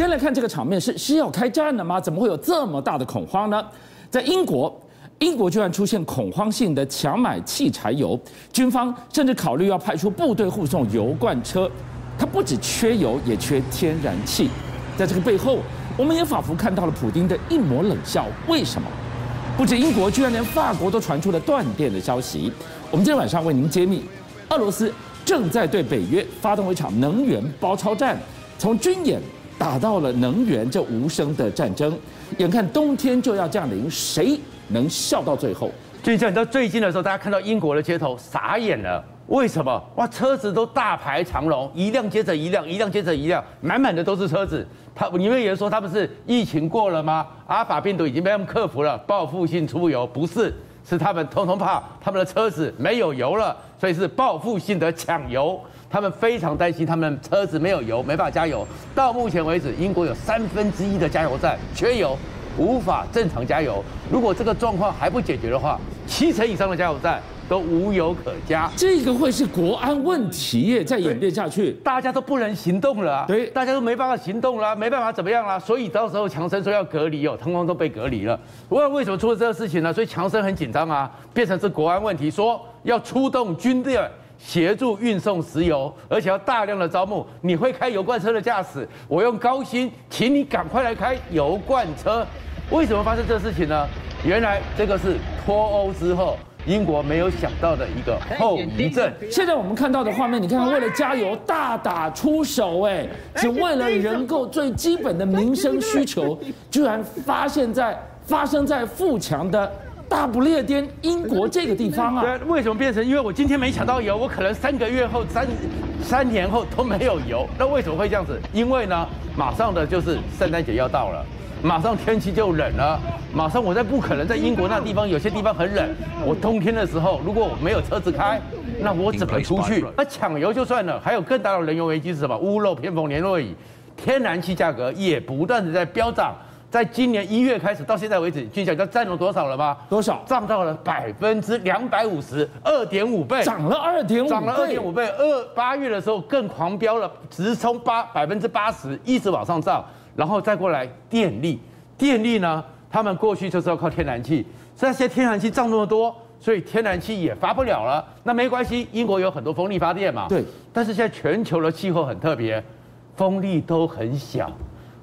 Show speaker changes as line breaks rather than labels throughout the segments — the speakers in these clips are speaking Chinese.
先来看这个场面是是要开战了吗？怎么会有这么大的恐慌呢？在英国，英国居然出现恐慌性的抢买汽柴油，军方甚至考虑要派出部队护送油罐车。它不只缺油，也缺天然气。在这个背后，我们也仿佛看到了普丁的一抹冷笑。为什么？不止英国，居然连法国都传出了断电的消息。我们今天晚上为您揭秘，俄罗斯正在对北约发动一场能源包抄战，从军演打到了能源这无声的战争。眼看冬天就要降临，谁能笑到最后？
就像你知道，最近的时候，大家看到英国的街头傻眼了。为什么？哇，车子都大排长龙，一辆接着一辆，一辆接着一辆，满满的都是车子。他，你们有人说他们是疫情过了吗？阿尔法病毒已经被他们克服了，报复性出游？不是，是他们通通怕他们的车子没有油了，所以是报复性的抢油。他们非常担心他们车子没有油，没办法加油。到目前为止，英国有三分之一的加油站缺油。无法正常加油。如果这个状况还不解决的话，七成以上的加油站都无油可加。
这个会是国安问题耶，再演变下去，
大家都不能行动了。对，大家都没办法行动了，没办法怎么样了。所以到时候强生说要隔离哦，通通都被隔离了。不知道为什么出了这个事情呢？所以强生很紧张啊，变成是国安问题，说要出动军队。协助运送石油，而且要大量的招募。你会开油罐车的驾驶，我用高薪请你赶快来开油罐车。为什么发生这事情呢？原来这个是脱欧之后英国没有想到的一个后遗症。
现在我们看到的画面，你看看，为了加油大打出手，哎，只为了能够最基本的民生需求，居然发现在发生在富强的。大不列颠，英国这个地方啊，
对，为什么变成？因为我今天没抢到油，我可能三个月后、三三年后都没有油。那为什么会这样子？因为呢，马上的就是圣诞节要到了，马上天气就冷了，马上我在不可能在英国那地方，有些地方很冷。我冬天的时候，如果我没有车子开，那我怎么出去？那抢油就算了，还有更大的能源危机是什么？屋漏偏逢连夜雨，天然气价格也不断的在飙涨。在今年一月开始到现在为止，军小你占了多少了吗？
多少？
涨到了百分之两百五十二点五倍，
涨了二点五，
涨了二点五倍。二八月的时候更狂飙了，直冲八百分之八十，一直往上涨。然后再过来电力，电力呢，他们过去就是要靠天然气，所以现在天然气涨那么多，所以天然气也发不了了。那没关系，英国有很多风力发电嘛。
对。
但是现在全球的气候很特别，风力都很小。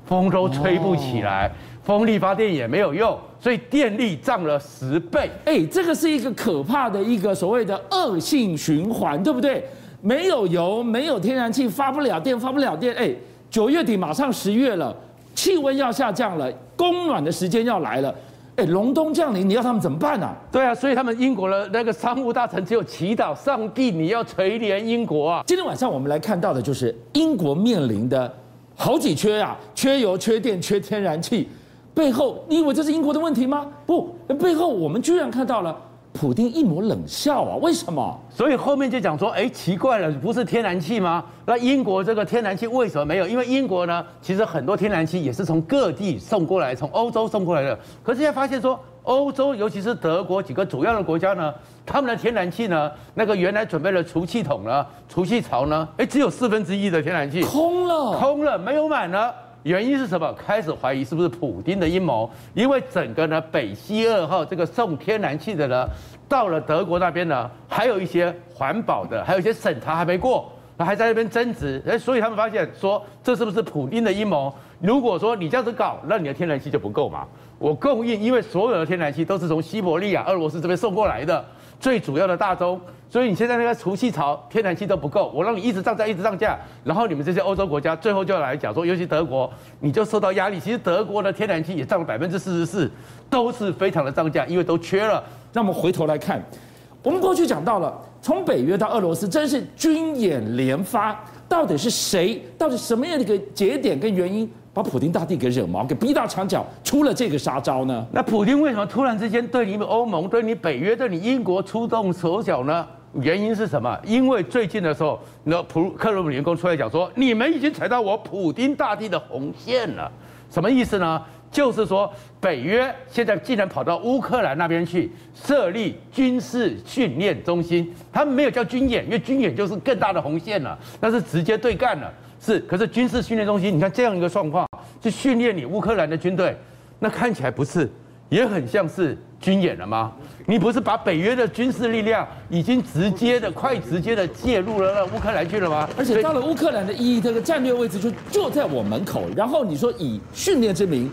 风都吹不起来，风力发电也没有用，所以电力涨了十倍。
哎，这个是一个可怕的一个所谓的恶性循环，对不对？没有油，没有天然气，发不了电，发不了电。哎，九月底马上十月了，气温要下降了，供暖的时间要来了。哎，隆冬降临，你要他们怎么办呢？
对啊，所以他们英国的那个商务大臣只有祈祷上帝，你要垂怜英国啊。
今天晚上我们来看到的就是英国面临的。好几缺、啊，缺油、缺电、缺天然气，背后你以为这是英国的问题吗？不，背后我们居然看到了普丁一抹冷笑啊！为什么？
所以后面就讲说，哎，奇怪了，不是天然气吗？那英国这个天然气为什么没有？因为英国呢，其实很多天然气也是从各地送过来，从欧洲送过来的。可是现在发现说。欧洲，尤其是德国几个主要的国家呢，他们的天然气呢，那个原来准备的储气筒呢、储气槽呢，哎，只有四分之一的天然气
空了，
空了，没有满了。原因是什么？开始怀疑是不是普丁的阴谋？因为整个呢，北溪二号这个送天然气的呢，到了德国那边呢，还有一些环保的，还有一些审查还没过，还在那边争执。哎，所以他们发现说，这是不是普丁的阴谋？如果说你这样子搞，那你的天然气就不够嘛。我供应，因为所有的天然气都是从西伯利亚、俄罗斯这边送过来的，最主要的大宗，所以你现在那个储气槽天然气都不够，我让你一直涨价，一直涨价，然后你们这些欧洲国家最后就来讲说，尤其德国，你就受到压力。其实德国的天然气也涨了百分之四十四，都是非常的涨价，因为都缺了。
那我们回头来看，我们过去讲到了，从北约到俄罗斯，真是军演连发，到底是谁？到底什么样的一个节点跟原因？把普丁大帝给惹毛，给逼到墙角，出了这个杀招呢？
那普丁为什么突然之间对你们欧盟、对你北约、对你英国出动手脚呢？原因是什么？因为最近的时候，那普克鲁姆林宫出来讲说，你们已经踩到我普丁大帝的红线了。什么意思呢？就是说北约现在竟然跑到乌克兰那边去设立军事训练中心，他们没有叫军演，因为军演就是更大的红线了，那是直接对干了。是，可是军事训练中心，你看这样一个状况，去训练你乌克兰的军队，那看起来不是，也很像是军演了吗？你不是把北约的军事力量已经直接的、快直接的介入了那乌克兰去了吗？
而且到了乌克兰的意义，这个战略位置就就在我门口，然后你说以训练之名。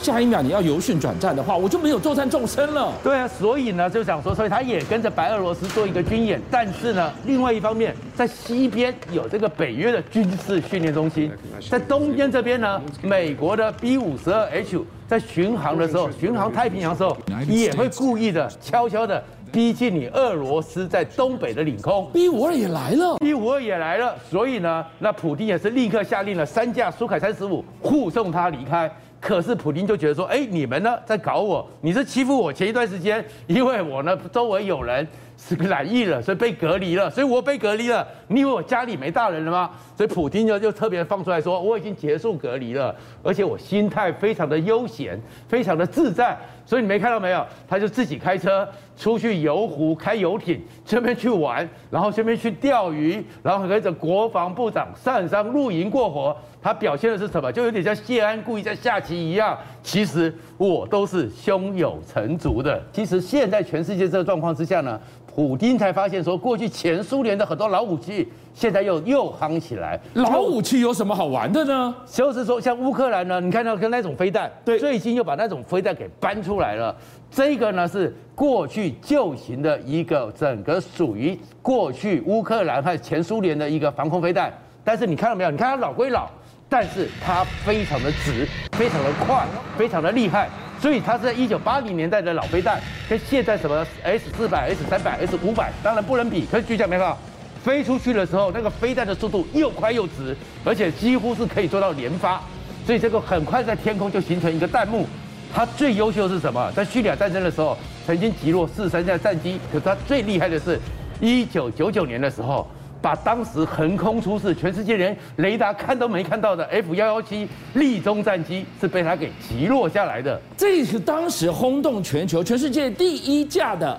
下一秒你要由训转战的话，我就没有作战纵深了。
对啊，所以呢就想说，所以他也跟着白俄罗斯做一个军演。但是呢，另外一方面，在西边有这个北约的军事训练中心，在东边这边呢，美国的 B 五十二 H 在巡航的时候，巡航太平洋的时候，也会故意的悄悄的逼近你俄罗斯在东北的领空。
B 五二也来了
，B 五二也来了。所以呢，那普京也是立刻下令了三架苏凯三十五护送他离开。可是普京就觉得说，哎，你们呢在搞我？你是欺负我？前一段时间，因为我呢周围有人是染疫了，所以被隔离了，所以我被隔离了。你以为我家里没大人了吗？所以普京就就特别放出来说，我已经结束隔离了，而且我心态非常的悠闲，非常的自在。所以你没看到没有？他就自己开车出去游湖，开游艇，顺便去玩，然后顺便去钓鱼，然后跟着国防部长上山露营过活。他表现的是什么？就有点像谢安故意在下棋一样。其实我都是胸有成竹的。其实现在全世界这个状况之下呢，普京才发现说，过去前苏联的很多老武器。现在又又夯起来，
老武器有什么好玩的呢？
就是说，像乌克兰呢，你看到跟那种飞弹，对，最近又把那种飞弹给搬出来了。这个呢是过去旧型的一个，整个属于过去乌克兰和前苏联的一个防空飞弹。但是你看到没有？你看它老归老，但是它非常的直，非常的快，非常的厉害。所以它是在一九八零年代的老飞弹，跟现在什么 S 四百、S 三百、S 五百，当然不能比。可是据讲没有。飞出去的时候，那个飞弹的速度又快又直，而且几乎是可以做到连发，所以这个很快在天空就形成一个弹幕。它最优秀的是什么？在叙利亚战争的时候，曾经击落四十三架战机。可是它最厉害的是，一九九九年的时候，把当时横空出世、全世界连雷达看都没看到的 F 幺幺七立中战机是被他给击落下来的。
这是当时轰动全球、全世界第一架的。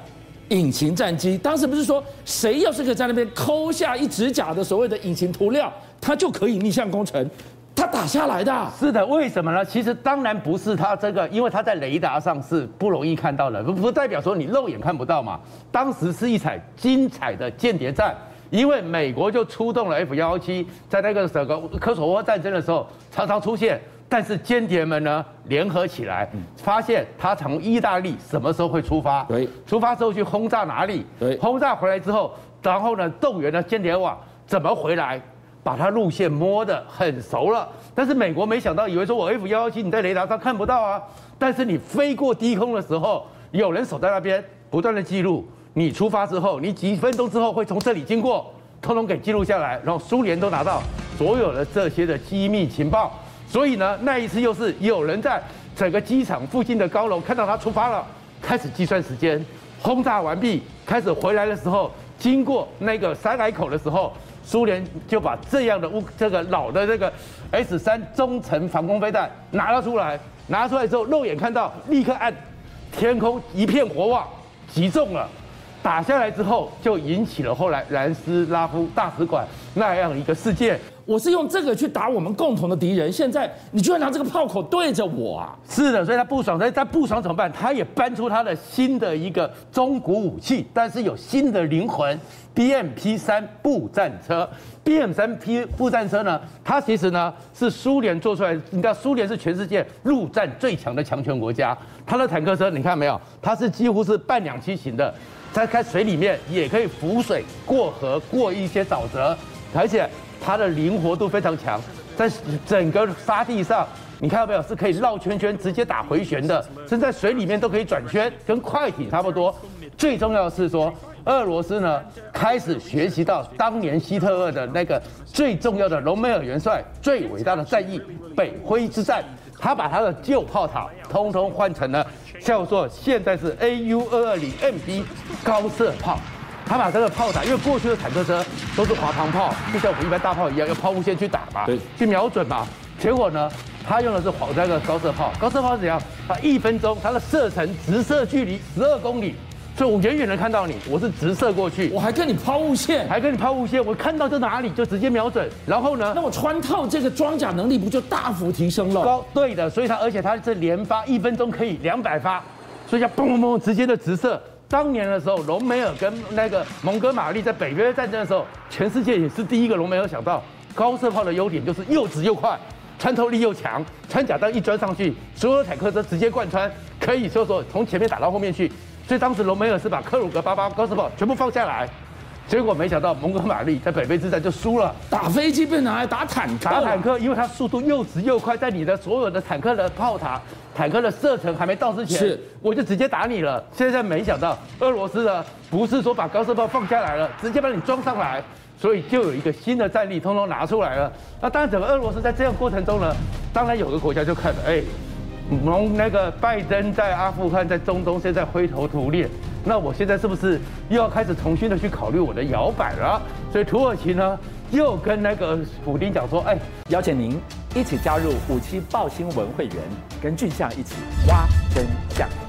隐形战机，当时不是说谁要是可以在那边抠下一指甲的所谓的隐形涂料，他就可以逆向工程，他打下来的。
是的，为什么呢？其实当然不是他这个，因为他在雷达上是不容易看到的，不不代表说你肉眼看不到嘛。当时是一场精彩的间谍战，因为美国就出动了 F 幺幺七，在那个整个科索沃战争的时候常常出现。但是间谍们呢，联合起来，发现他从意大利什么时候会出发？
对，
出发之后去轰炸哪里？
对，
轰炸回来之后，然后呢，动员了间谍网怎么回来，把他路线摸得很熟了。但是美国没想到，以为说我 F 幺幺七你在雷达上看不到啊，但是你飞过低空的时候，有人守在那边不断的记录。你出发之后，你几分钟之后会从这里经过，通通给记录下来，然后苏联都拿到所有的这些的机密情报。所以呢，那一次又是有人在整个机场附近的高楼看到他出发了，开始计算时间，轰炸完毕，开始回来的时候，经过那个山海口的时候，苏联就把这样的乌这个老的这个 S 三中程防空飞弹拿了出来，拿出来之后，肉眼看到，立刻按天空一片火网，击中了，打下来之后，就引起了后来南斯拉夫大使馆那样一个事件。
我是用这个去打我们共同的敌人，现在你居然拿这个炮口对着我啊！
是的，所以他不爽，所以他不爽怎么办？他也搬出他的新的一个中古武器，但是有新的灵魂，BMP 三步战车。BM 三 P 步战车呢，它其实呢是苏联做出来，你知道苏联是全世界陆战最强的强权国家，它的坦克车你看没有？它是几乎是半两栖型的，在开水里面也可以浮水过河，过一些沼泽，而且。它的灵活度非常强，在整个沙地上，你看到没有？是可以绕圈圈，直接打回旋的，甚至在水里面都可以转圈，跟快艇差不多。最重要的是说，俄罗斯呢开始学习到当年希特勒的那个最重要的隆美尔元帅最伟大的战役北灰之战，他把他的旧炮塔通通换成了叫做现在是 AU 二二零 MB 高射炮。他把这个炮塔，因为过去的坦克车都是滑膛炮，就像我们一般大炮一样，用抛物线去打嘛，对，去瞄准嘛。结果呢，他用的是黄那个高射炮。高射炮是怎样？它一分钟它的射程直射距离十二公里，所以我远远的看到你，我是直射过去，
我还跟你抛物线，
还跟你抛物线，我看到在哪里就直接瞄准。然后呢，
那我穿透这个装甲能力不就大幅提升了？
高，对的，所以它而且它是连发，一分钟可以两百发，所以叫嘣嘣嘣直接的直射。当年的时候，隆美尔跟那个蒙哥马利在北约战争的时候，全世界也是第一个隆美尔想到高射炮的优点就是又直又快。穿透力又强，穿甲弹一钻上去，所有坦克车直接贯穿，可以说说从前面打到后面去。所以当时隆美尔是把克鲁格巴巴高射炮全部放下来，结果没想到蒙哥马利在北非之战就输了。
打飞机被拿来打坦克，
打坦克，因为它速度又直又快，在你的所有的坦克的炮塔、坦克的射程还没到之前，
是我
就直接打你了。现在没想到俄罗斯呢，不是说把高射炮放下来了，直接把你装上来。所以就有一个新的战力，通通拿出来了。那当然，整个俄罗斯在这样过程中呢，当然有个国家就看了，哎，从那个拜登在阿富汗、在中东现在灰头土脸，那我现在是不是又要开始重新的去考虑我的摇摆了？所以土耳其呢，又跟那个普丁讲说，哎，
邀请您一起加入五七报新闻会员，跟俊相一起挖真相。